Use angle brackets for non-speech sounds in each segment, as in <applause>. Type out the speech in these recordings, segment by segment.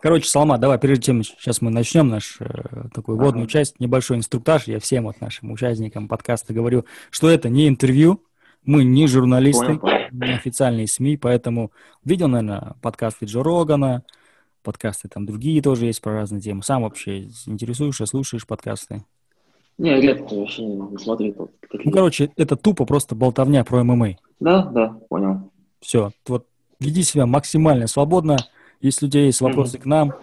Короче, Салма, давай, прежде чем сейчас мы начнем наш э, такую водную ага. часть, небольшой инструктаж, я всем вот нашим участникам подкаста говорю, что это не интервью, мы не журналисты, Понял. не официальные СМИ, поэтому видел, наверное, подкасты Джо Рогана, подкасты там другие тоже есть про разные темы. Сам вообще интересуешься, слушаешь подкасты? Не, редко вообще не смотрю. Ну, короче, это тупо просто болтовня про ММА. Да, да, понял. Все, вот веди себя максимально свободно. Если у тебя есть вопросы mm-hmm. к нам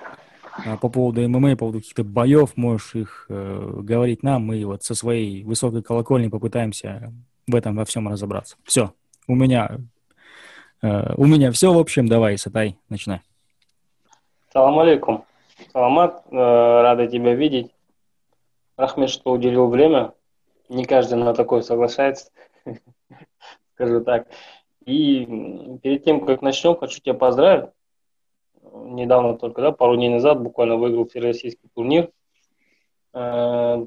а, по поводу ММА, по поводу каких-то боев, можешь их э, говорить нам. Мы вот со своей высокой колокольни попытаемся в этом во всем разобраться. Все, у меня, э, у меня все, в общем, давай, Сатай, начинай. Салам алейкум. Саламат, э, рада тебя видеть. Рахмет, что уделил время. Не каждый на такое соглашается, <laughs> скажу так. И перед тем, как начнем, хочу тебя поздравить. Недавно только, да, пару дней назад буквально выиграл всероссийский турнир. Э,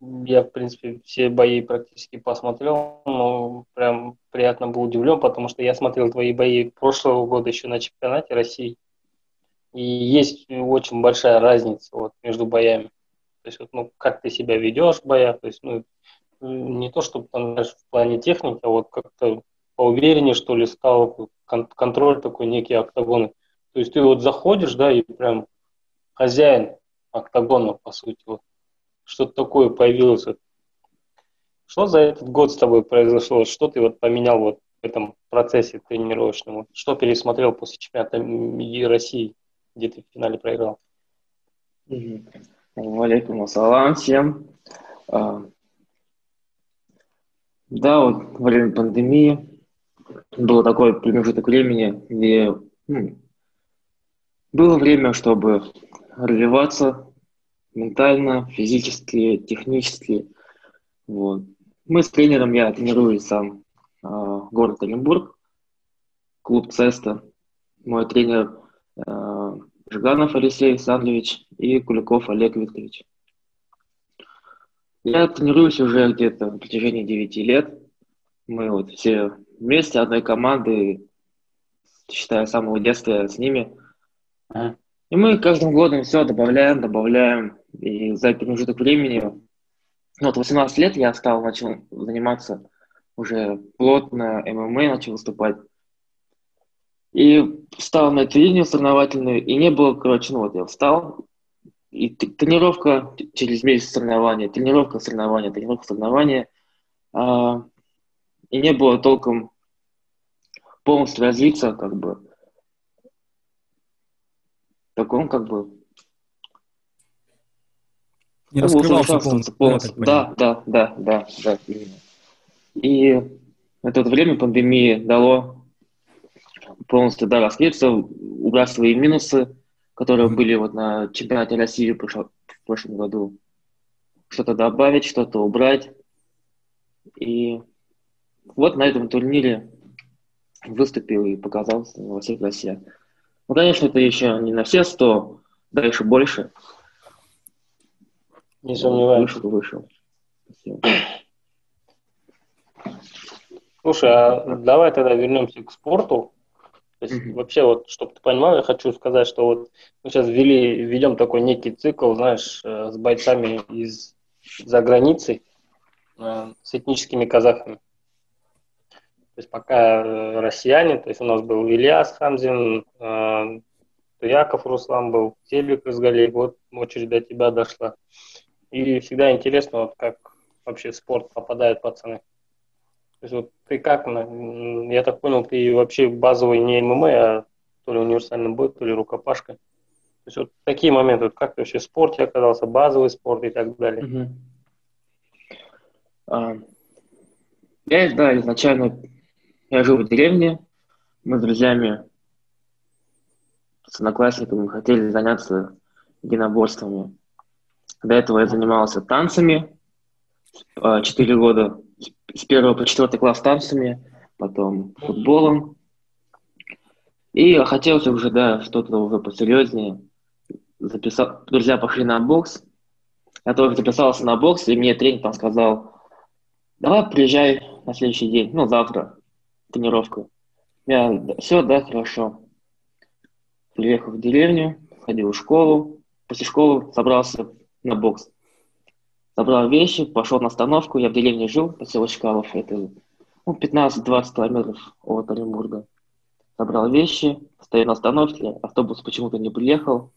я, в принципе, все бои практически посмотрел, но прям приятно был удивлен, потому что я смотрел твои бои прошлого года еще на чемпионате России. И есть очень большая разница вот, между боями. То есть, вот, ну, как ты себя ведешь в боях, то есть, ну, не то, чтобы там, знаешь, в плане техники, а вот как-то поувереннее, что ли, стал кон- контроль такой, некий октагоны. То есть ты вот заходишь, да, и прям хозяин октагона, по сути, вот. Что-то такое появилось. Что за этот год с тобой произошло? Что ты вот поменял вот в этом процессе тренировочном? Что пересмотрел после чемпионата России, где ты в финале проиграл? Валейкум ассалам всем. А, да, вот во время пандемии было такое промежуток времени, где ну, было время, чтобы развиваться ментально, физически, технически. Вот. Мы с тренером, я тренируюсь сам э, город Оренбург, клуб Цеста. Мой тренер э, Жиганов Алексей Александрович и Куликов Олег Викторович. Я тренируюсь уже где-то на протяжении 9 лет. Мы вот все вместе, одной команды, считая самого детства с ними. А. И мы каждым годом все добавляем, добавляем. И за промежуток времени, ну, вот 18 лет я стал, начал заниматься уже плотно ММА, начал выступать. И встал на эту линию соревновательную, и не было, короче, ну вот я встал, и тренировка через месяц соревнования, тренировка соревнования, тренировка соревнования. А, и не было толком полностью развиться, как бы, в таком, как бы, не раскрывался полностью. полностью. Да, да, да, да, да, именно. И это время пандемии дало полностью да, раскрыться, убрать свои минусы, которые mm-hmm. были вот на чемпионате России в прошлом, в прошлом году. Что-то добавить, что-то убрать. И вот на этом турнире выступил и показался во всей красе. Ну, конечно, это еще не на все сто, дальше больше. Не сомневаюсь. Вышел, вышел. Спасибо. Слушай, а давай тогда вернемся к спорту. То есть mm-hmm. вообще вот, чтобы ты понимал, я хочу сказать, что вот мы сейчас ввели, ведем такой некий цикл, знаешь, э, с бойцами из за границей, э, с этническими казахами. То есть пока э, россияне, то есть у нас был Ильяс Хамзин, Яков Руслан был, Телик Разгалей, вот очередь до тебя дошла. И всегда интересно, вот как вообще в спорт попадают пацаны. То есть вот ты как, я так понял, ты вообще базовый не ММА, а то ли универсальный бой, то ли рукопашка. То есть вот такие моменты, вот как ты вообще в спорте оказался, базовый спорт и так далее. Угу. А, я, да, изначально я жил в деревне, мы с друзьями, с одноклассниками хотели заняться единоборствами. До этого я занимался танцами а, четыре года с первого по четвертый класс танцами, потом футболом. И хотелось уже, да, что-то уже посерьезнее. Записал, друзья пошли на бокс. Я тоже записался на бокс, и мне тренер там сказал, давай приезжай на следующий день, ну, завтра, тренировка. Я, все, да, хорошо. Приехал в деревню, ходил в школу, после школы собрался на бокс. Собрал вещи, пошел на остановку, я в деревне жил, поселок Чкалов, это ну, 15-20 километров от Оренбурга. Собрал вещи, стою на остановке, автобус почему-то не приехал.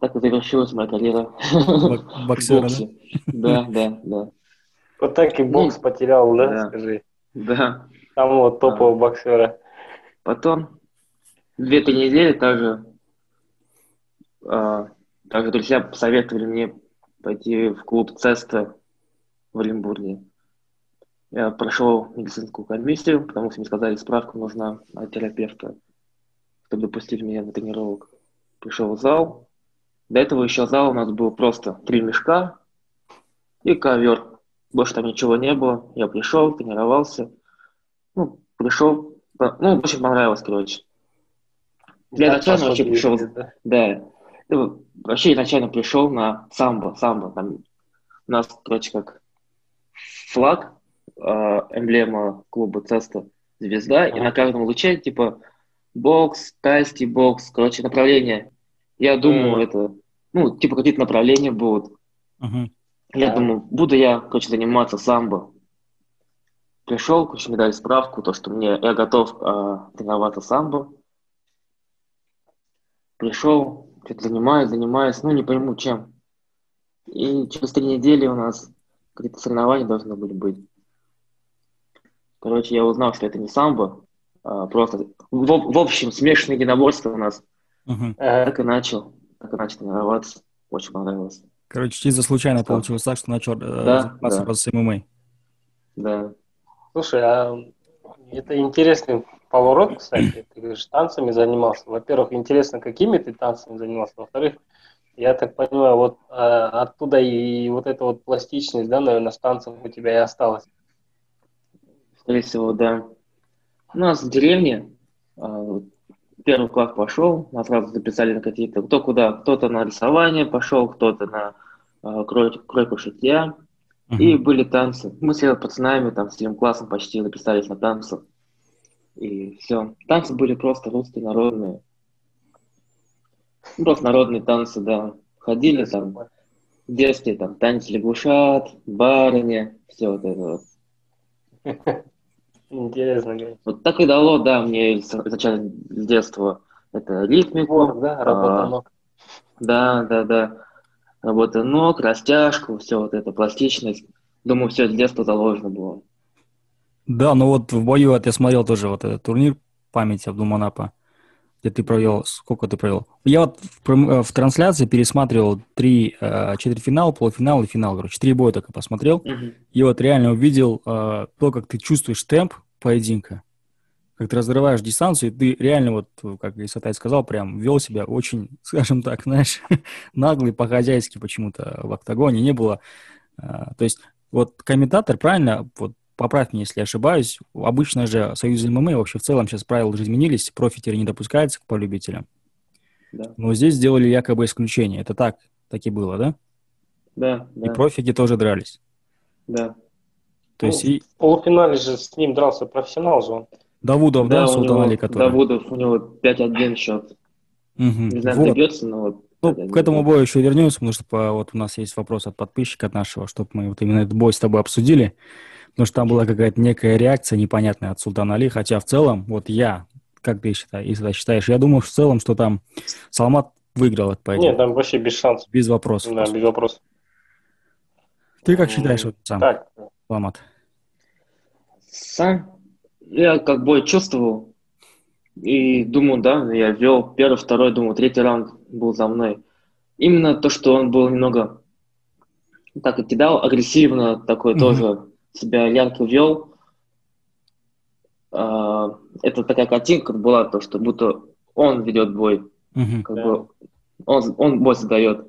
Так и завершилась моя карьера <laughs> Боксера, да? Да, да, да. Вот так и бокс потерял, да, да, скажи? Да. Самого топового боксера. Потом две-три недели также, э, также друзья посоветовали мне пойти в клуб Цеста в Оренбурге. Я прошел медицинскую комиссию, потому что мне сказали, справка нужна от терапевта, чтобы допустили меня на тренировок. Пришел в зал. До этого еще зал у нас был просто три мешка и ковер. Больше там ничего не было. Я пришел, тренировался. Ну, пришел. Ну, очень понравилось, короче. Я да, изначально вообще пришел, да. да. Вообще изначально пришел на самбо, самбо. Там у нас, короче, как флаг э, эмблема клуба Цеста звезда, и на каждом луче типа бокс, тайский бокс, короче, направление. Я думаю, mm. это, ну, типа какие-то направления будут. Uh-huh. Я yeah. думаю, буду я, короче, заниматься самбо. Пришел, короче, мне дали справку, то, что мне, я готов э, тренироваться самбо. Пришел, что-то занимаюсь, занимаюсь, ну, не пойму, чем. И через три недели у нас какие-то соревнования должны были быть. Короче, я узнал, что это не самбо, а просто в, в общем смешанное единоборство у нас. Uh-huh. Так и начал, так и начал тренироваться. Очень понравилось. Короче, чисто случайно что? получилось так, что начал э, да, заниматься да. ММА. Да. Слушай, а это интересный поворот, кстати. Ты говоришь, танцами занимался. Во-первых, интересно, какими ты танцами занимался. Во-вторых, я так понимаю, вот а, оттуда и вот эта вот пластичность, да, наверное, с танцем у тебя и осталась. Скорее всего, да. У нас в деревне а, первый класс пошел, нас сразу записали на какие-то, кто куда, кто-то на рисование пошел, кто-то на э, крой, кройку шитья, uh-huh. и были танцы. Мы с пацанами, там, с тем классом почти записались на танцы. И все. Танцы были просто русские, народные. Ну, просто народные танцы, да. Ходили там в детстве, там, танец лягушат, барыня, все вот это вот. <laughs> Интересно, Вот так и дало, да, мне изначально с детства это ритмику. Вот, да, работа а, ног. Да, да, да. Работа ног, растяжку, все вот это, пластичность. Думаю, все с детства заложено было. Да, ну вот в бою вот я смотрел тоже вот этот турнир памяти Абдуманапа, где ты провел, сколько ты провел? Я вот в, э, в трансляции пересматривал три, э, четвертьфинал, полуфинал и финал, короче, три боя только посмотрел, uh-huh. и вот реально увидел э, то, как ты чувствуешь темп поединка, как ты разрываешь дистанцию, и ты реально, вот, как Исатай сказал, прям вел себя очень, <laughs> скажем так, знаешь, <laughs> наглый, по-хозяйски почему-то в октагоне не было. Э, то есть вот комментатор правильно вот поправь меня, если я ошибаюсь, обычно же Союз ММА вообще в целом сейчас правила уже изменились, профи теперь не допускается к полюбителям. Да. Но здесь сделали якобы исключение. Это так, так и было, да? Да, да. И профики тоже дрались. Да. То ну, есть и... В полуфинале же с ним дрался профессионал же он. Давудов, да, да Султан который? Давудов, у него 5-1 счет. Угу. Не знаю, вот. добьется, но вот ну, к этому бою еще вернемся, потому что по, вот у нас есть вопрос от подписчика от нашего, чтобы мы вот именно этот бой с тобой обсудили. Потому что там была какая-то некая реакция непонятная от Султана Али, хотя в целом, вот я, как ты считаешь, если считаешь, я думаю в целом, что там Салмат выиграл этот поединок. Нет, там вообще без шансов. Без вопросов. Да, без вопросов. Ты как считаешь вот сам, так. Салмат? Сам я как бой чувствовал, и думаю, да, я вел первый, второй, думаю, третий раунд был за мной. Именно то, что он был немного так и кидал, агрессивно, такой mm-hmm. тоже себя ярко вел. А, это такая картинка была, то, что будто он ведет бой. Uh-huh. Как да. бы он, он бой задает.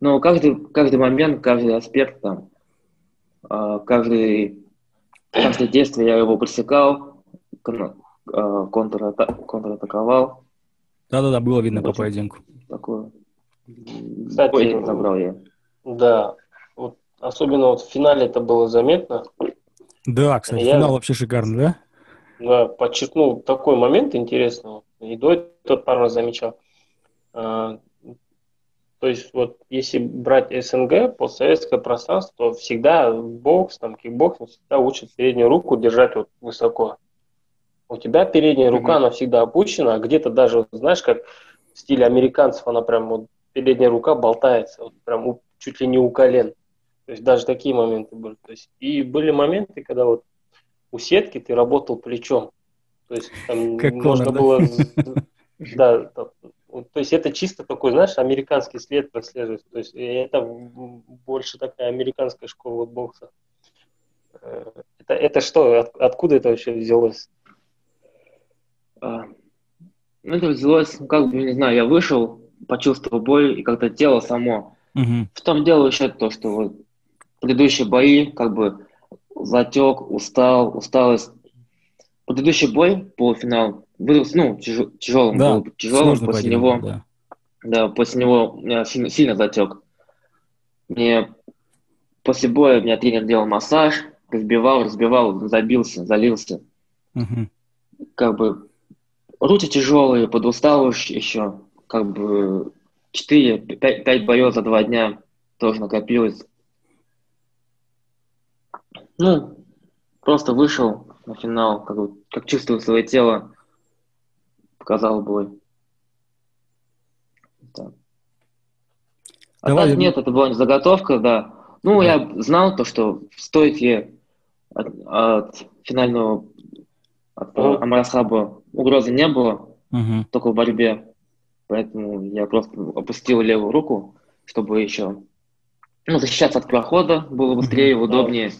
Но каждый, каждый момент, каждый аспект там, а, каждый, каждое действие я его пресекал, а, контратаковал. Да-да-да, было видно по поединку. Такое. Кстати, забрал я. Да, Особенно вот в финале это было заметно. Да, кстати, Я, финал вообще шикарный, да? Да, подчеркнул такой момент интересный. И до этого пару раз замечал. А, есть вот если брать СНГ, постсоветское пространство, то всегда бокс, там кикбоксинг всегда учат переднюю руку держать вот высоко. У тебя передняя рука, mm-hmm. она всегда опущена, а где-то даже, знаешь, как в стиле американцев, она прям вот передняя рука болтается, вот прям у, чуть ли не у колен. То есть даже такие моменты были. То есть, и были моменты, когда вот у сетки ты работал плечом. То есть там <laughs> как нужно Конор, было... <laughs> Да, то есть это чисто такой, знаешь, американский след прослеживается. То есть это больше такая американская школа бокса. Э, это, это что? От, откуда это вообще взялось? А, ну, это взялось, ну, как бы, не знаю, я вышел, почувствовал боль, и как-то тело само. Угу. В том дело еще то, что вот предыдущие бои, как бы, затек, устал, усталость предыдущий бой, полуфинал, выдался, ну, тяж, тяжелым да, был, тяжелым, после него, да. да, после него у меня сильно, сильно затек. Мне после боя меня тренер делал массаж, разбивал, разбивал, забился, залился. Угу. Как бы руки тяжелые, подустал еще, как бы 4-5 боев за два дня тоже накопилось. Ну, просто вышел, на финал, как, как чувствую свое тело, показал бой. Да. А Давай, так нет, это была не заготовка, да. Ну, я знал то, что в стойке от, от финального от. Амрасхаба угрозы не было, uh-huh. только в борьбе. Поэтому я просто опустил левую руку, чтобы еще ну, защищаться от прохода было быстрее, uh-huh. удобнее.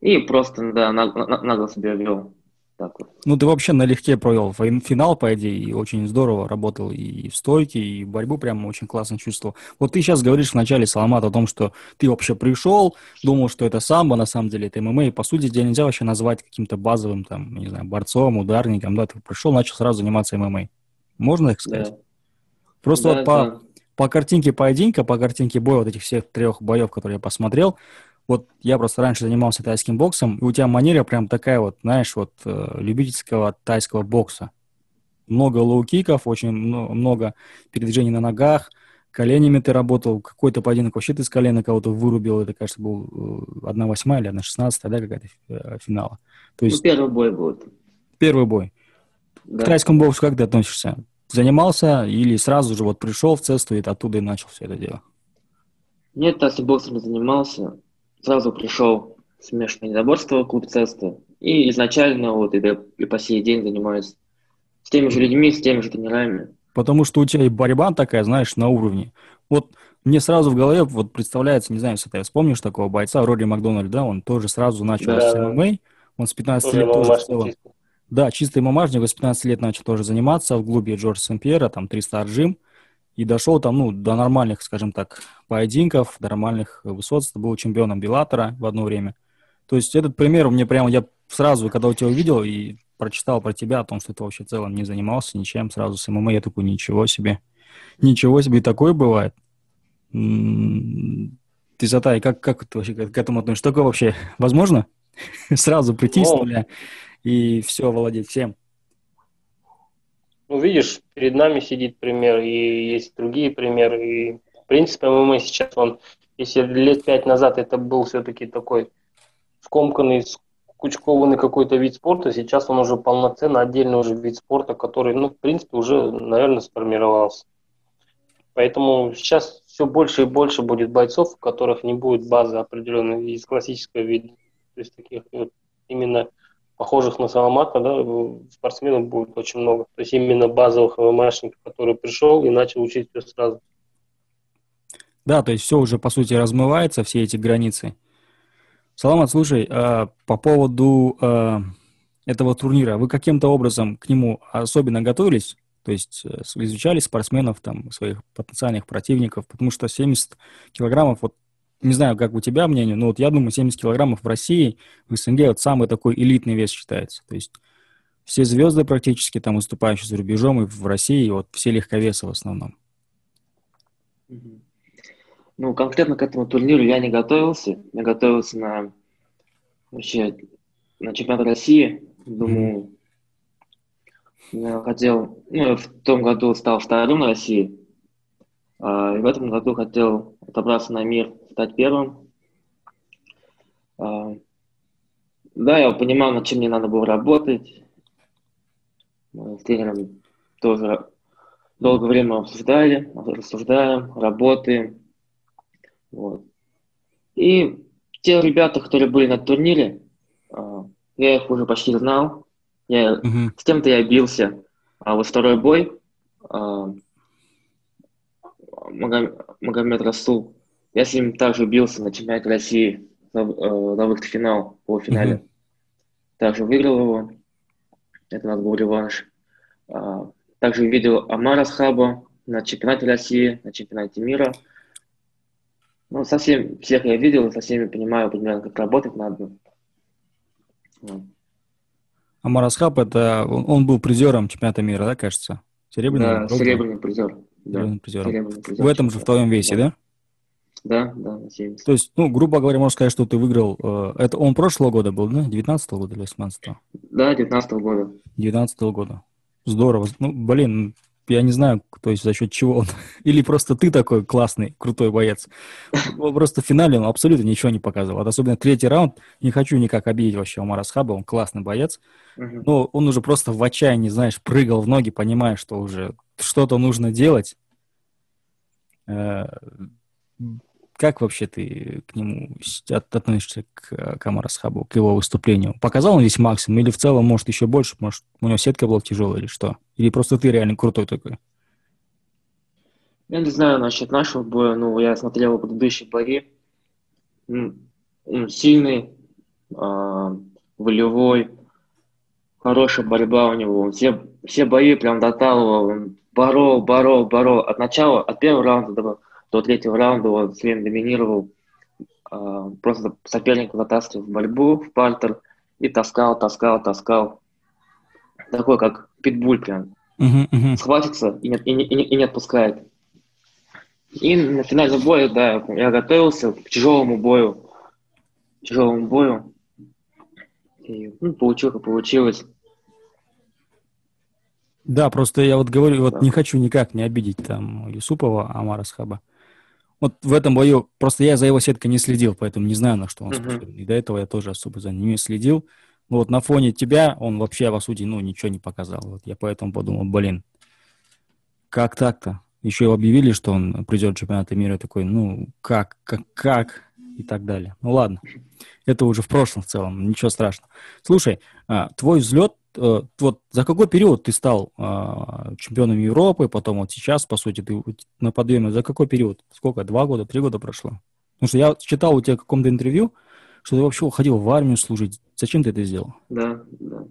И просто, да, нагло себя вел. Так вот. Ну, ты вообще налегке провел финал, по идее, и очень здорово работал и в стойке, и борьбу прямо очень классно чувствовал. Вот ты сейчас говоришь в начале, Саламат, о том, что ты вообще пришел, думал, что это самбо, на самом деле это ММА, и по сути дела нельзя вообще назвать каким-то базовым, там, не знаю, борцом, ударником, да, ты пришел, начал сразу заниматься ММА. Можно так сказать? Да. Просто да, вот по, да. по картинке поединка, по картинке боя вот этих всех трех боев, которые я посмотрел, вот я просто раньше занимался тайским боксом, и у тебя манера прям такая вот, знаешь, вот э, любительского тайского бокса. Много лоу-киков, очень много передвижений на ногах, коленями ты работал, какой-то поединок вообще ты с колена кого-то вырубил, это, кажется, был 1 э, или 1 шестнадцатая, да, какая-то э, финала. То есть, ну, первый бой был. Первый бой. Да. К тайскому боксу как ты относишься? Занимался или сразу же вот пришел в цесту и оттуда и начал все это дело? Нет, тайским боксом не занимался сразу пришел смешанное недоборство клуб Цеста. И изначально вот и, до, и по сей день занимаюсь с теми же людьми, с теми же тренерами. Потому что у тебя и борьба такая, знаешь, на уровне. Вот мне сразу в голове вот представляется, не знаю, если ты вспомнишь такого бойца, Рори Макдональд, да, он тоже сразу начал да. с ММА, он с 15 тоже лет тоже в целом... Да, чистый мамажник, с 15 лет начал тоже заниматься в клубе Джордж Сен-Пьера, там 300 Джим и дошел там, ну, до нормальных, скажем так, поединков, до нормальных высот, был чемпионом Беллатора в одно время. То есть этот пример мне прямо, я сразу, когда у тебя увидел и прочитал про тебя, о том, что ты вообще в целом не занимался ничем, сразу с ММА, я такой, ничего себе, ничего себе, и такое бывает. Ты, Затай, как, как ты вообще к этому относишься? Такое вообще возможно? <laughs> Сразу прийти с нуля и все, владеть всем? Ну, видишь, перед нами сидит пример, и есть другие примеры. И, в принципе, ММА сейчас, он, если лет пять назад это был все-таки такой скомканный, скучкованный какой-то вид спорта, сейчас он уже полноценно отдельный уже вид спорта, который, ну, в принципе, уже, наверное, сформировался. Поэтому сейчас все больше и больше будет бойцов, у которых не будет базы определенной из классического вида. То есть таких вот именно похожих на Саламата, да, спортсменов будет очень много. То есть именно базовых ММАшников, который пришел и начал учить все сразу. Да, то есть все уже, по сути, размывается, все эти границы. Саламат, слушай, а, по поводу а, этого турнира, вы каким-то образом к нему особенно готовились? То есть э, изучали спортсменов, там, своих потенциальных противников, потому что 70 килограммов, вот не знаю, как у тебя мнение, но вот я думаю, 70 килограммов в России, в СНГ вот самый такой элитный вес считается. То есть все звезды практически там выступающие за рубежом и в России, вот все легковесы в основном. Ну, конкретно к этому турниру я не готовился. Я готовился на вообще на чемпионат России. Думаю, mm-hmm. я хотел, ну, я в том году стал вторым на России. А, и в этом году хотел отобраться на мир, стать первым. А, да, я понимал, над чем мне надо было работать. Мы с тренером тоже долгое время обсуждали, рассуждаем, работаем. Вот. И те ребята, которые были на турнире, а, я их уже почти знал. Я, uh-huh. С кем-то я бился. А вот второй бой а, Магомед Расул, я с ним также бился на чемпионате России на, э, на выход в финал, по финале. Uh-huh. Также выиграл его. Это у нас был реванш. А, также видел Амара Схаба на чемпионате России, на чемпионате мира. Ну, совсем всех я видел, со всеми понимаю примерно, как работать надо. Амар Асхаб, это он, он был призером чемпионата мира, да, кажется? Серебряный? Да, серебряный призер. Серебряный да, призер. Серебряный призер. В этом же в твоем весе, да? Да, да, на 70. То есть, ну, грубо говоря, можно сказать, что ты выиграл... Э, это он прошлого года был, да? 19 -го года или 18 -го? Да, 19 -го года. 19 -го года. Здорово. Ну, блин, я не знаю, то есть за счет чего он. <laughs> Или просто ты такой классный, крутой боец. Просто в финале он абсолютно ничего не показывал. Вот особенно третий раунд. Не хочу никак обидеть вообще Умара Схаба, он классный боец. Но он уже просто в отчаянии, знаешь, прыгал в ноги, понимая, что уже что-то нужно делать. Э, как вообще ты к нему относишься, к Камара Схабу, к его выступлению? Показал он весь максимум или в целом, может, еще больше? Может, у него сетка была тяжелая или что? Или просто ты реально крутой такой? Я не знаю насчет нашего боя, но я смотрел предыдущие бои. Он сильный, а, волевой, хорошая борьба у него. Все, все бои прям доталывал, он борол, борол, борол. От начала, от первого раунда до до третьего раунда он своим доминировал, э, просто соперника затаскивал в борьбу, в партер и таскал, таскал, таскал. Такой, как питбуль прям. Uh-huh, uh-huh. Схватится и не, и, не, и не отпускает. И на финальном бое, да, я готовился к тяжелому бою. Тяжелому бою. И ну, получилось, получилось. Да, просто я вот говорю, вот не хочу никак не обидеть там Юсупова, Амара Схаба. Вот в этом бою, просто я за его сеткой не следил, поэтому не знаю, на что он способен. И до этого я тоже особо за ним не следил. Но вот на фоне тебя он вообще, по сути, ну, ничего не показал. Вот я поэтому подумал, блин, как так-то? Еще его объявили, что он придет чемпионата мира, такой, ну, как, как, как, и так далее. Ну, ладно, это уже в прошлом в целом, ничего страшного. Слушай, а, твой взлет вот за какой период ты стал э, чемпионом Европы, потом вот сейчас, по сути, ты на подъеме, за какой период? Сколько? Два года, три года прошло? Потому что я читал у тебя в каком-то интервью, что ты вообще уходил в армию служить. Зачем ты это сделал? Да, да.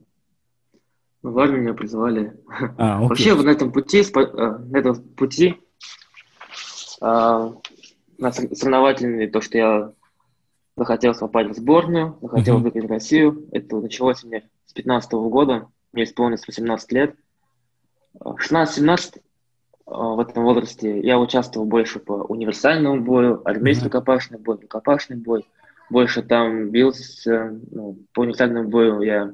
Ну, в армию меня призвали. А, <laughs> окей. Вообще на этом пути, э, на этом пути а, на соревновательный, то, что я захотел попасть в сборную, захотел uh-huh. выиграть Россию, это началось у меня 2015 года, мне исполнилось 18 лет. 16-17 а, в этом возрасте я участвовал больше по универсальному бою, армейский рукопашный бой, рукопашный бой. Больше там бился, ну, по универсальному бою я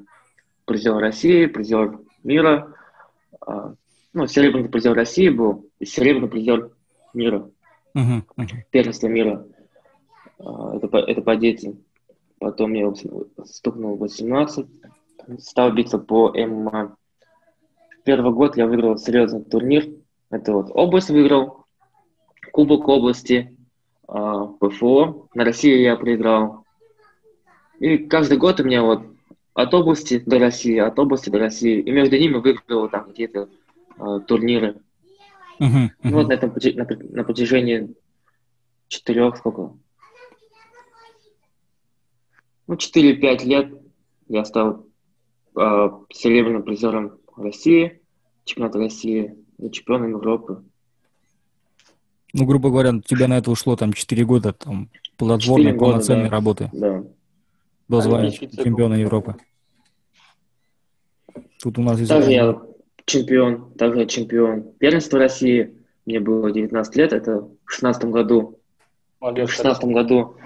призер России, призер мира. А, ну, серебряный призер России был и серебряный призер мира. Uh-huh, uh-huh. Первенство мира. Это, это по детям. Потом я стукнул 18, стал биться по ММА. Первый год я выиграл серьезный турнир. Это вот область выиграл, Кубок области, а, ПФО. На России я проиграл. И каждый год у меня вот от области до России, от области до России. И между ними выиграл там какие-то э, турниры. Uh-huh, uh-huh. Ну, вот на, этом, на, на протяжении четырех, сколько? Ну, 4-5 лет я стал серебряным призером России, чемпионата России и чемпионом Европы. Ну, грубо говоря, у тебя на это ушло там 4 года там плодотворной, года, полноценной да. работы. Да. До звания чемпиона Европы. Тут у нас есть... Также я чемпион, также я чемпион первенства России. Мне было 19 лет, это в 16 году. В 16 году,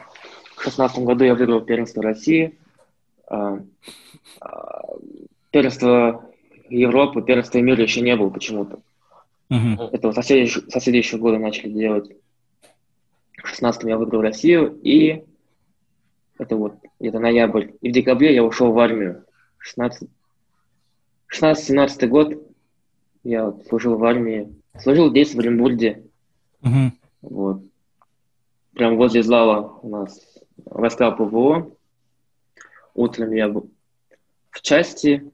в 16 году я выиграл первенство России. А, первенства Европы, первенства мира еще не было почему-то. Угу. Это со следующего, со следующего года начали делать. В 16 я выиграл Россию, и это вот где-то ноябрь. И в декабре я ушел в армию. 16 16-17 год я служил в армии. Служил здесь, в Оренбурге. Угу. Вот. Прям возле зала у нас войска ПВО. Утром я был в части,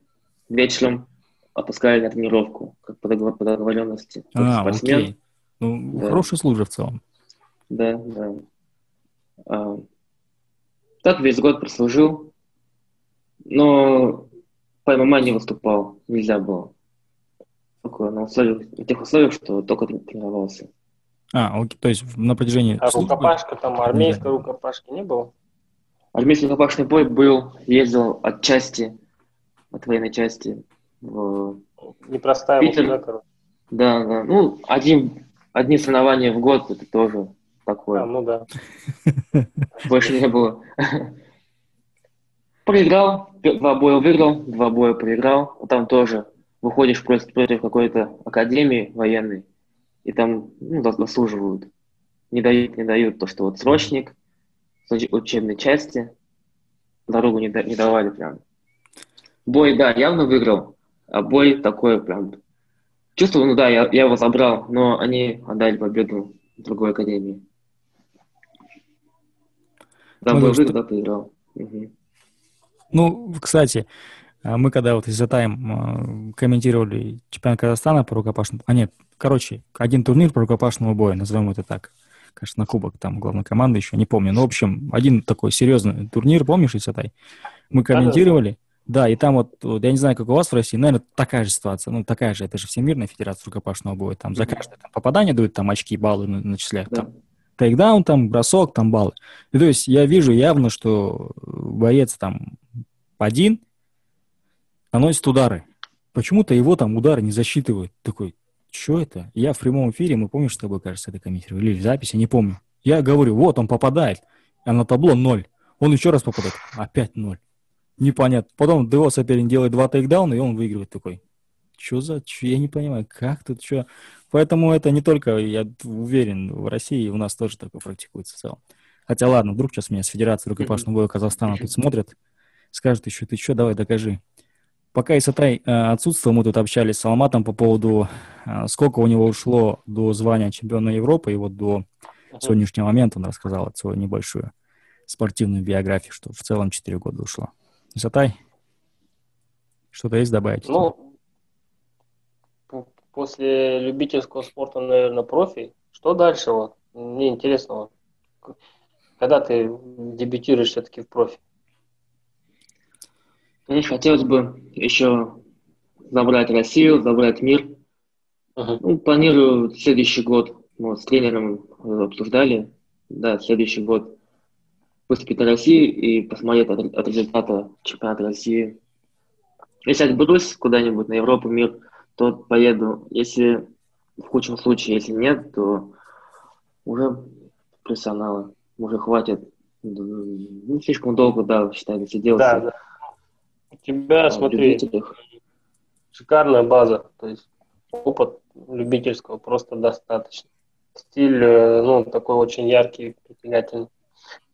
вечером отпускали на тренировку, как по, договор, по договоренности. А, спортсмен. окей. Ну, да. хорошая служба в целом. Да, да. А, так весь год прослужил, но по ММА не выступал, нельзя было. Только на условиях, в тех условиях, что только тренировался. А, окей, то есть на протяжении... А службы... рукопашка там, армейской да. рукопашки не было? Армейский рукопашный бой был, ездил от части, от военной части в Непростая Питер. да, короче. Да, да. Ну, один, одни соревнования в год, это тоже такое. А, ну да. <laughs> Больше не было. Проиграл, два боя выиграл, два боя проиграл. Там тоже выходишь просто против какой-то академии военной, и там ну, заслуживают. Не дают, не дают то, что вот срочник, учебной части, дорогу не, не давали прям. Бой, да, явно выиграл, а бой такой прям... Чувствовал, ну да, я, я его забрал, но они отдали победу другой академии. Да, ну, бой выиграл, да, проиграл. Угу. Ну, кстати, а мы когда вот из-за тайм комментировали чемпионат Казахстана по рукопашному... А нет, короче, один турнир по рукопашному бою, назовем это так. Конечно, на кубок там главной команды еще, не помню. Но, в общем, один такой серьезный турнир, помнишь, Исатай? Мы комментировали. Да, и там вот, вот, я не знаю, как у вас в России, наверное, такая же ситуация, ну, такая же, это же Всемирная Федерация рукопашного боя, там за каждое там, попадание дают там очки, баллы начисляют, да. там тейкдаун, там бросок, там баллы. И, то есть я вижу явно, что боец там один наносит удары. Почему-то его там удары не засчитывают. Такой, что это? Я в прямом эфире, мы помнишь, с тобой, кажется, это комментировали, или в записи, не помню. Я говорю, вот он попадает, а на табло ноль. Он еще раз попадает, опять ноль. Непонятно. Потом его соперник делает два тейкдауна, и он выигрывает такой. Что за... Чё? Я не понимаю, как тут что... Поэтому это не только, я уверен, в России у нас тоже такое практикуется в целом. Хотя ладно, вдруг сейчас меня с Федерации рукопашного боя Казахстана тут смотрят, скажут еще, ты что, давай докажи. Пока Исатай э, отсутствовал, мы тут общались с Алматом по поводу, э, сколько у него ушло до звания чемпиона Европы, и вот до сегодняшнего момента он рассказал свою небольшую спортивную биографию, что в целом 4 года ушло. Исатай, что-то есть добавить? Ну, после любительского спорта, наверное, профи. Что дальше? Вот? Мне интересно, вот, когда ты дебютируешь все-таки в профи? Конечно, хотелось бы еще забрать Россию, забрать мир. Uh-huh. Ну, планирую следующий год. Вот, с тренером обсуждали. Да, следующий год выступить на России и посмотреть от, от результата чемпионата России. Если отберусь куда-нибудь на Европу, мир, то поеду. Если в худшем случае, если нет, то уже профессионалы, уже хватит. Ну, слишком долго, да, считаю, сидел. Да, да. У тебя, смотри, шикарная база, то есть опыт любительского просто достаточно. Стиль, э, ну, такой очень яркий, притягательный.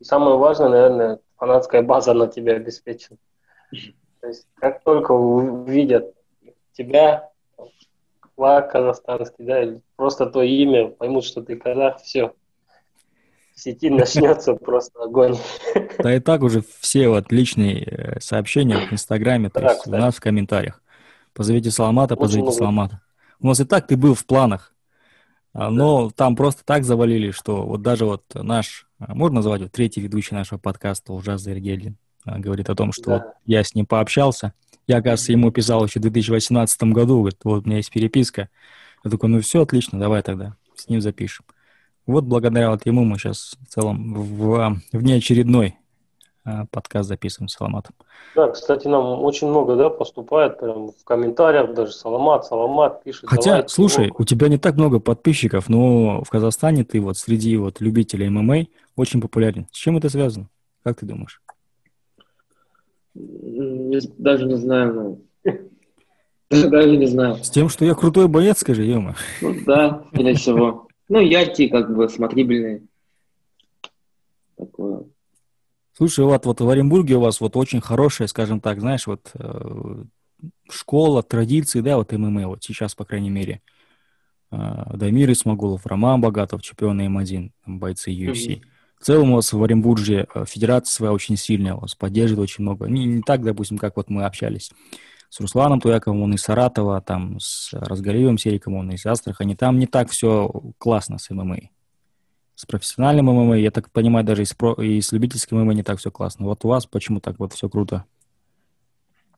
И самое важное, наверное, фанатская база на тебя обеспечена. То есть как только увидят тебя, флаг казахстанский, да, или просто то имя, поймут, что ты казах, все. В сети <laughs> начнется просто огонь. Да и так уже все вот личные э, сообщения в Инстаграме, то есть у нас в комментариях. Позовите Саламата, позовите Саламата. У нас и так ты был в планах, а, но там просто так завалили, что вот даже вот наш, а, можно назвать вот третий ведущий нашего подкаста, Ужас Зергельдин, а, говорит о том, что да. вот я с ним пообщался, я, кажется, ему писал еще в 2018 году, говорит, вот у меня есть переписка. Я такой, ну все, отлично, давай тогда с ним запишем. Вот благодаря вот ему мы сейчас в целом в внеочередной а, подкаст записываем с Саламатом. Да, кстати, нам очень много, да, поступает прям в комментариях, даже Саламат, Саламат пишет. Хотя, слушай, много. у тебя не так много подписчиков, но в Казахстане ты вот среди вот любителей ММА очень популярен. С чем это связано? Как ты думаешь? даже не знаю, ну, Даже не знаю. С тем, что я крутой боец, скажи, ема. Ну да, скорее всего. Ну, яркий, как бы, смотрибельный. Такое. Слушай, вот, вот в Оренбурге у вас вот очень хорошая, скажем так, знаешь, вот э, школа, традиции, да, вот ММА, вот сейчас, по крайней мере. Э, Дамир Исмагулов, Роман Богатов, чемпионы М1, там, бойцы UFC. Mm-hmm. В целом у вас в Оренбурге э, федерация своя очень сильная, у вас поддерживает очень много. Не, не так, допустим, как вот мы общались с Русланом Туяковым, он из Саратова, там, с Разгалиевым Сериком, он из Астрахани. Там не так все классно с ММА с профессиональным ММА, я так понимаю, даже и с, про, и с любительским ММА не так все классно. Вот у вас почему так вот все круто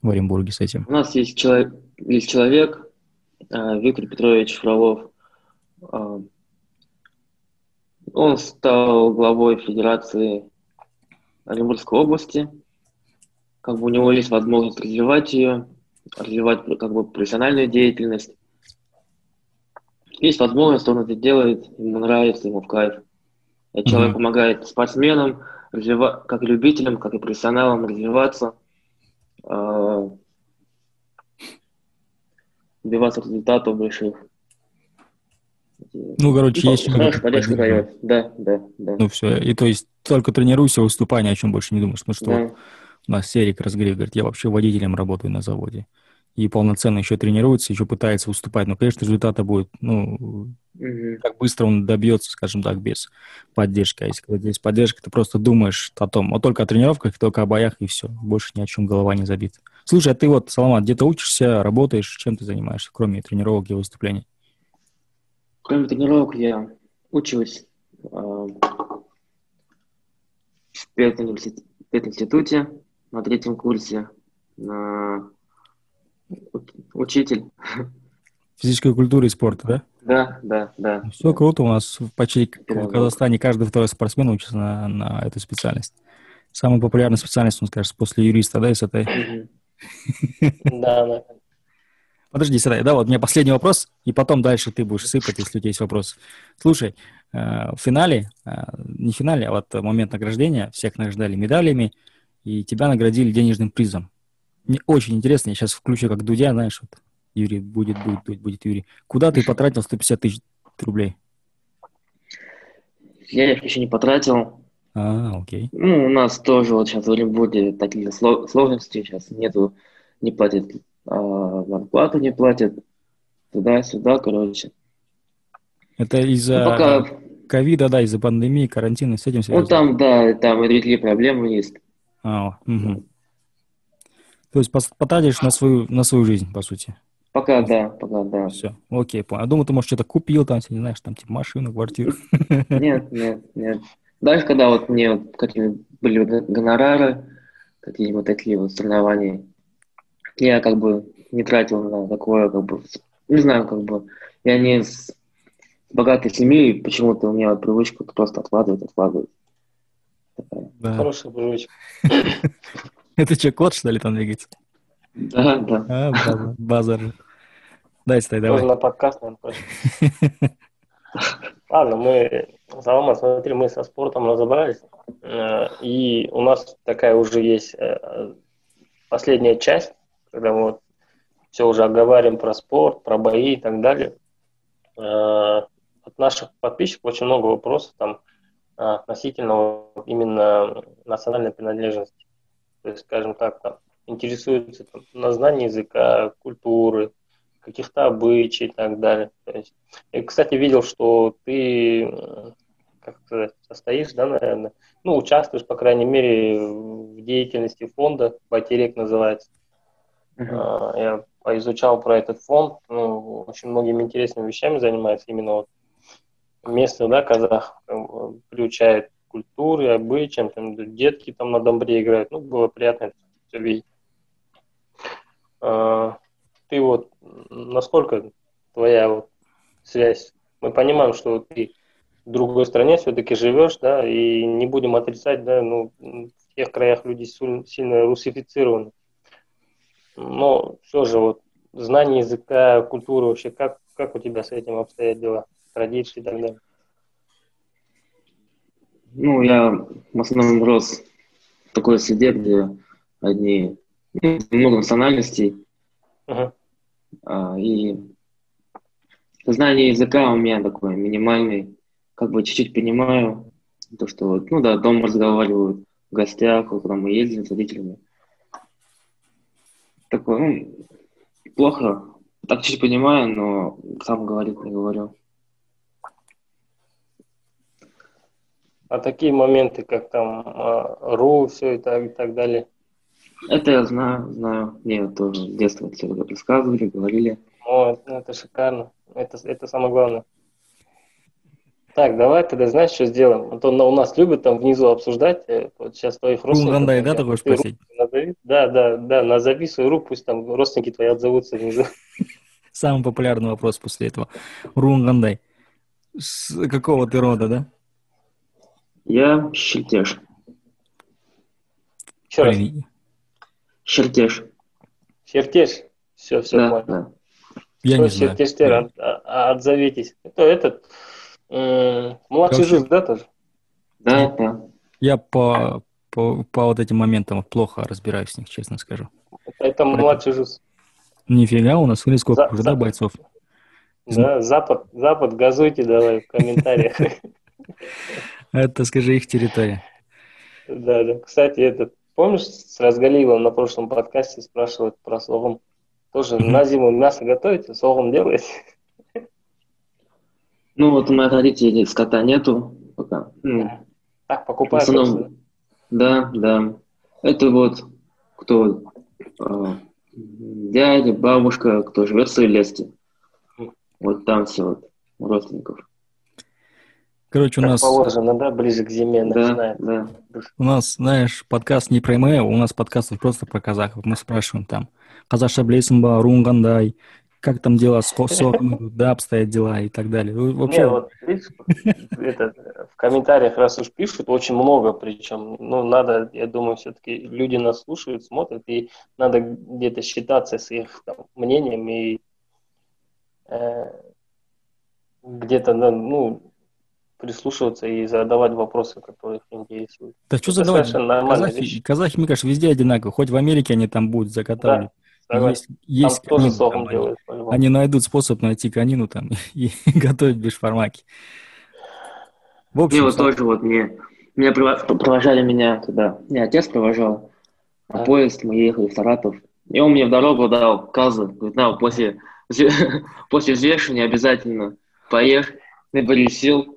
в Оренбурге с этим? У нас есть человек, есть человек э, Виктор Петрович Фролов. Э, он стал главой Федерации Оренбургской области. Как бы у него есть возможность развивать ее, развивать как бы профессиональную деятельность. Есть возможность, он это делает, ему нравится, ему в кайф. Человек mm-hmm. помогает спортсменам, развива... как и любителям, как и профессионалам развиваться, э... добиваться результатов больших. Ну, короче, есть хорошую поддержку дает. Да, да, да. Ну, все. И то есть только тренируйся, выступай, ни о чем больше не думаешь. Ну, что да. у нас Серик разгрев, говорит, я вообще водителем работаю на заводе. И полноценно еще тренируется, еще пытается выступать. Но, конечно, результата будет, ну, Угу. Как быстро он добьется, скажем так, без поддержки. А если когда здесь поддержка, ты просто думаешь о том, вот только о тренировках, только о боях, и все. Больше ни о чем голова не забита. Слушай, а ты вот, Саламат, где-то учишься, работаешь, чем ты занимаешься, кроме тренировок и выступлений? Кроме тренировок я учусь э, в пединституте на третьем курсе на учитель. Физической культуры и спорта, да? Да, да, да. Все круто. У нас почти в Казахстане каждый второй спортсмен учится на, на эту специальность. Самая популярная специальность, он скажет, после юриста, да, из этой? Да, да. Подожди, Садай, да, вот у меня последний вопрос, и потом дальше ты будешь сыпать, если у тебя есть вопрос. Слушай, э, в финале, э, не в финале, а вот момент награждения, всех награждали медалями, и тебя наградили денежным призом. Мне очень интересно, я сейчас включу как Дудя, знаешь, вот Юрий, будет, будет, будет, будет Юрий. Куда ты потратил 150 тысяч рублей? Я их еще не потратил. А, окей. Ну, у нас тоже вот сейчас в Оренбурге такие сложности, сейчас нету, не платят, а, зарплату не платят, туда-сюда, короче. Это из-за ну, пока... ковида, да, из-за пандемии, карантина, с этим связано? Ну, там, да, там и другие проблемы есть. А, угу. То есть потратишь на свою, на свою жизнь, по сути? Пока да, пока да. Все, окей, понял. Я думаю, ты, может, что-то купил там, не знаешь, там, типа, машину, квартиру. Нет, <laughs> нет, нет. Дальше, когда вот мне вот какие были гонорары, какие-нибудь такие вот соревнования, я как бы не тратил на такое, как бы, не знаю, как бы, я не с богатой семьи, почему-то у меня привычка просто откладывать, откладывать. Да. Хорошая привычка. <laughs> <laughs> Это что, кот, что ли, там двигается? Да, да. А, базар. базар. Дай, стой, давай. Можно подкаст, наверное, Ладно, мы, Саламат, смотри, мы со спортом разобрались, э, и у нас такая уже есть э, последняя часть, когда мы вот все уже оговариваем про спорт, про бои и так далее. Э, от наших подписчиков очень много вопросов там относительно именно национальной принадлежности. То есть, скажем так, там, интересуются там, на знание языка, культуры, каких-то обычаев и так далее. То есть, я, кстати, видел, что ты, как сказать, состоишь, да, наверное, ну, участвуешь, по крайней мере, в деятельности фонда, Байтерек называется. Uh-huh. Я изучал про этот фонд, ну, очень многими интересными вещами занимается, именно вот местный, да, казах приучает культуры, обычаям, там, детки там на домбре играют, ну, было приятно это все видеть. А, ты вот, насколько твоя вот связь, мы понимаем, что ты в другой стране все-таки живешь, да, и не будем отрицать, да, ну, в тех краях люди сильно русифицированы. Но все же вот знание языка, культуры вообще, как, как у тебя с этим обстоят дела, традиции и так далее? Ну, я в основном рос в такой среде, где одни много национальностей. Uh-huh. А, и знание языка у меня такой минимальный. Как бы чуть-чуть понимаю. То, что вот, ну да, дома разговаривают в гостях, когда мы ездим с родителями. Такое, ну, плохо. Так чуть понимаю, но сам говорить не говорю. А такие моменты, как там а, РУ, все это и так далее? Это я знаю, знаю. Мне тоже с детства все это рассказывали, говорили. О, ну это шикарно. Это, это самое главное. Так, давай тогда знаешь, что сделаем? А то у нас любят там внизу обсуждать. Э, вот сейчас твоих родственников. Угандай, да, такой спросить? Назови, да, да, да, назови свою руку, пусть там родственники твои отзовутся внизу. <laughs> Самый популярный вопрос после этого. Рунгандай. С какого ты рода, да? Я Щертеж. Еще раз. Щертеж. Щертеж. Все, все, да, понял. Да. Я не знаю. Щертеж, от, а, отзовитесь. Это этот, младший жуз, да, тоже? Да, да. Я по, по, по вот этим моментам плохо разбираюсь в них, честно скажу. Это, это младший жуз. Нифига, у нас смотри, сколько За, уже, да, бойцов? Да, Запад, Запад, газуйте давай в комментариях. <laughs> Это, скажи, их территория. Да, да. Кстати, этот, помнишь, с Разгалиевым на прошлом подкасте спрашивают про согом? Тоже на зиму мясо готовите, согом делаете? <laughs> Ну, вот у моих родителей скота нету пока. Так, покупают. В основном, да, да. Это вот кто э, дядя, бабушка, кто живет в Солилесте. Вот там все вот родственников. Короче, у нас... положено, да, ближе к зиме да, начинает. Да. У нас, знаешь, подкаст не про МЭО, у нас подкаст просто про казахов. Мы спрашиваем там, казахша білесің ба, рунгандай, как там дела с соком, да, обстоят дела и так далее. Вообще... Не, вот, видишь, это, в комментариях, раз уж пишут, очень много причем. Ну, надо, я думаю, все-таки люди нас слушают, смотрят, и надо где-то считаться с их там, мнением и э, где-то, ну, прислушиваться и задавать вопросы, которые их интересуют. Да что задавать? Казахи, казахи, мне кажется, везде одинаковые. Хоть в Америке они там будут заготавливать. Да. Есть, есть там конину, тоже там, делают, они, они найдут способ найти конину там <laughs> и, готовить без фармаки. В общем, мне вот тоже вот мне, меня провожали меня туда, мне отец провожал, а поезд, мы ехали в Саратов, и он мне в дорогу дал казы, говорит, на, после, <laughs> после взвешивания обязательно поешь, набери сил.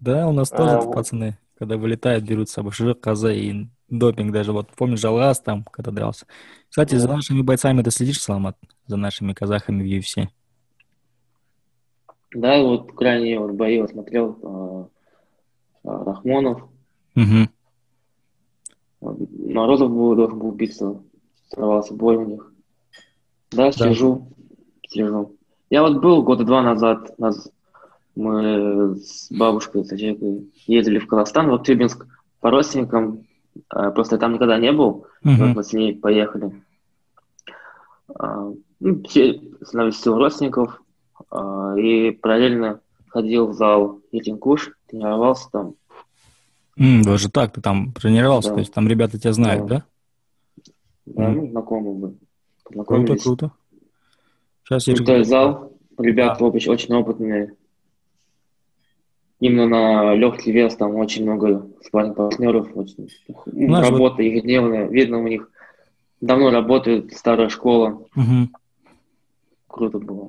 Да, у нас тоже а, пацаны, когда вылетают, берут с собой шижок, коза и допинг даже. Вот помнишь, Жалгаз там, когда дрался. Кстати, за нашими бойцами ты следишь, Саламат? За нашими казахами в UFC? Да, вот крайне вот бои вот смотрел э, э, Рахмонов. Угу. Морозов был, должен был биться, сорвался бой у них. Да, да, слежу, слежу. Я вот был года два назад, нас, мы с бабушкой, с ездили в Казахстан, в Тюбинск, по родственникам, а, просто я там никогда не был. Uh-huh. Вот мы с ней поехали. А, ну, все навестил родственников а, и параллельно ходил в зал Етинкуш, тренировался там. Mm, даже так, ты там тренировался, да. то есть там ребята тебя знают, да? Да, да mm. ну, знакомы бы. Круто, круто. Сейчас я Крутой зал, ребята да. очень, очень опытные именно на легкий вес там очень много спарринг партнеров, очень Знаешь, работа вот... ежедневная, видно у них давно работает старая школа. Угу. Круто было.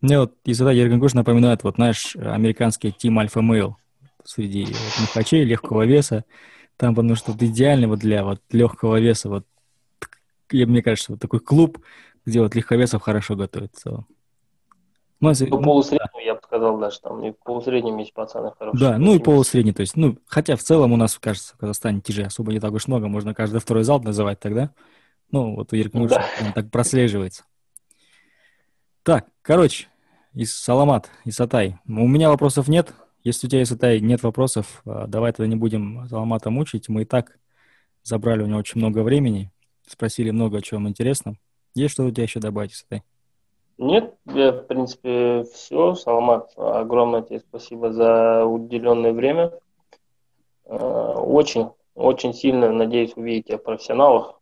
Мне вот Изада Ергангуш напоминает, вот, знаешь, американский Team Alpha Male среди вот, махачей легкого веса. Там, потому что вот идеально вот для вот легкого веса, вот, мне кажется, вот такой клуб, где вот легковесов хорошо готовится. Ну, ну полусреднего, я бы сказал, даже там и полусреднем есть пацаны хорошие. Да, ну и полусредний, то есть, ну, хотя в целом у нас, кажется, в Казахстане тяжей особо не так уж много, можно каждый второй зал называть тогда. Ну, вот у Еркнуша да. он так прослеживается. Так, короче, из Саламат, из Сатай. У меня вопросов нет. Если у тебя, Исатай, нет вопросов, а, давай тогда не будем Саламата мучить. Мы и так забрали у него очень много времени, спросили много о чем интересном. Есть что у тебя еще добавить, Исатай? Нет, я, в принципе, все. Саламат, огромное тебе спасибо за уделенное время. Э, очень, очень сильно надеюсь увидеть тебя в профессионалах.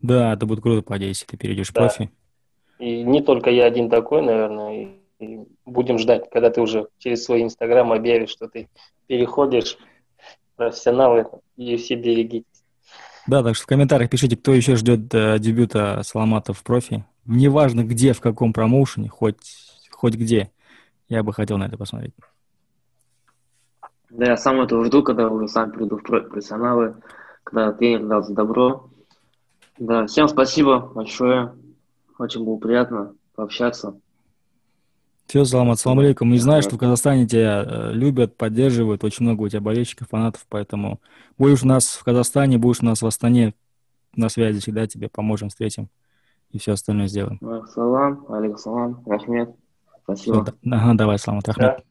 Да, это будет круто, по если ты перейдешь в да. профи. И не только я один такой, наверное. И, и будем ждать, когда ты уже через свой Инстаграм объявишь, что ты переходишь профессионалы и все берегитесь. Да, так что в комментариях пишите, кто еще ждет э, дебюта Саламата в профи. Неважно где, в каком промоушене, хоть, хоть где. Я бы хотел на это посмотреть. Да, я сам этого жду, когда уже сам приду в профессионалы, когда тренер даст добро. Да, всем спасибо большое. Очень было приятно пообщаться. Все, Салам, ассаламу алейкум. Не знаю, что в Казахстане тебя э, любят, поддерживают. Очень много у тебя болельщиков, фанатов, поэтому будешь у нас в Казахстане, будешь у нас в Астане на связи, всегда тебе поможем, встретим и все остальное сделаем. Салам, алейкум салам, рахмет. Спасибо. Ага, давай, салам, рахмет. Да.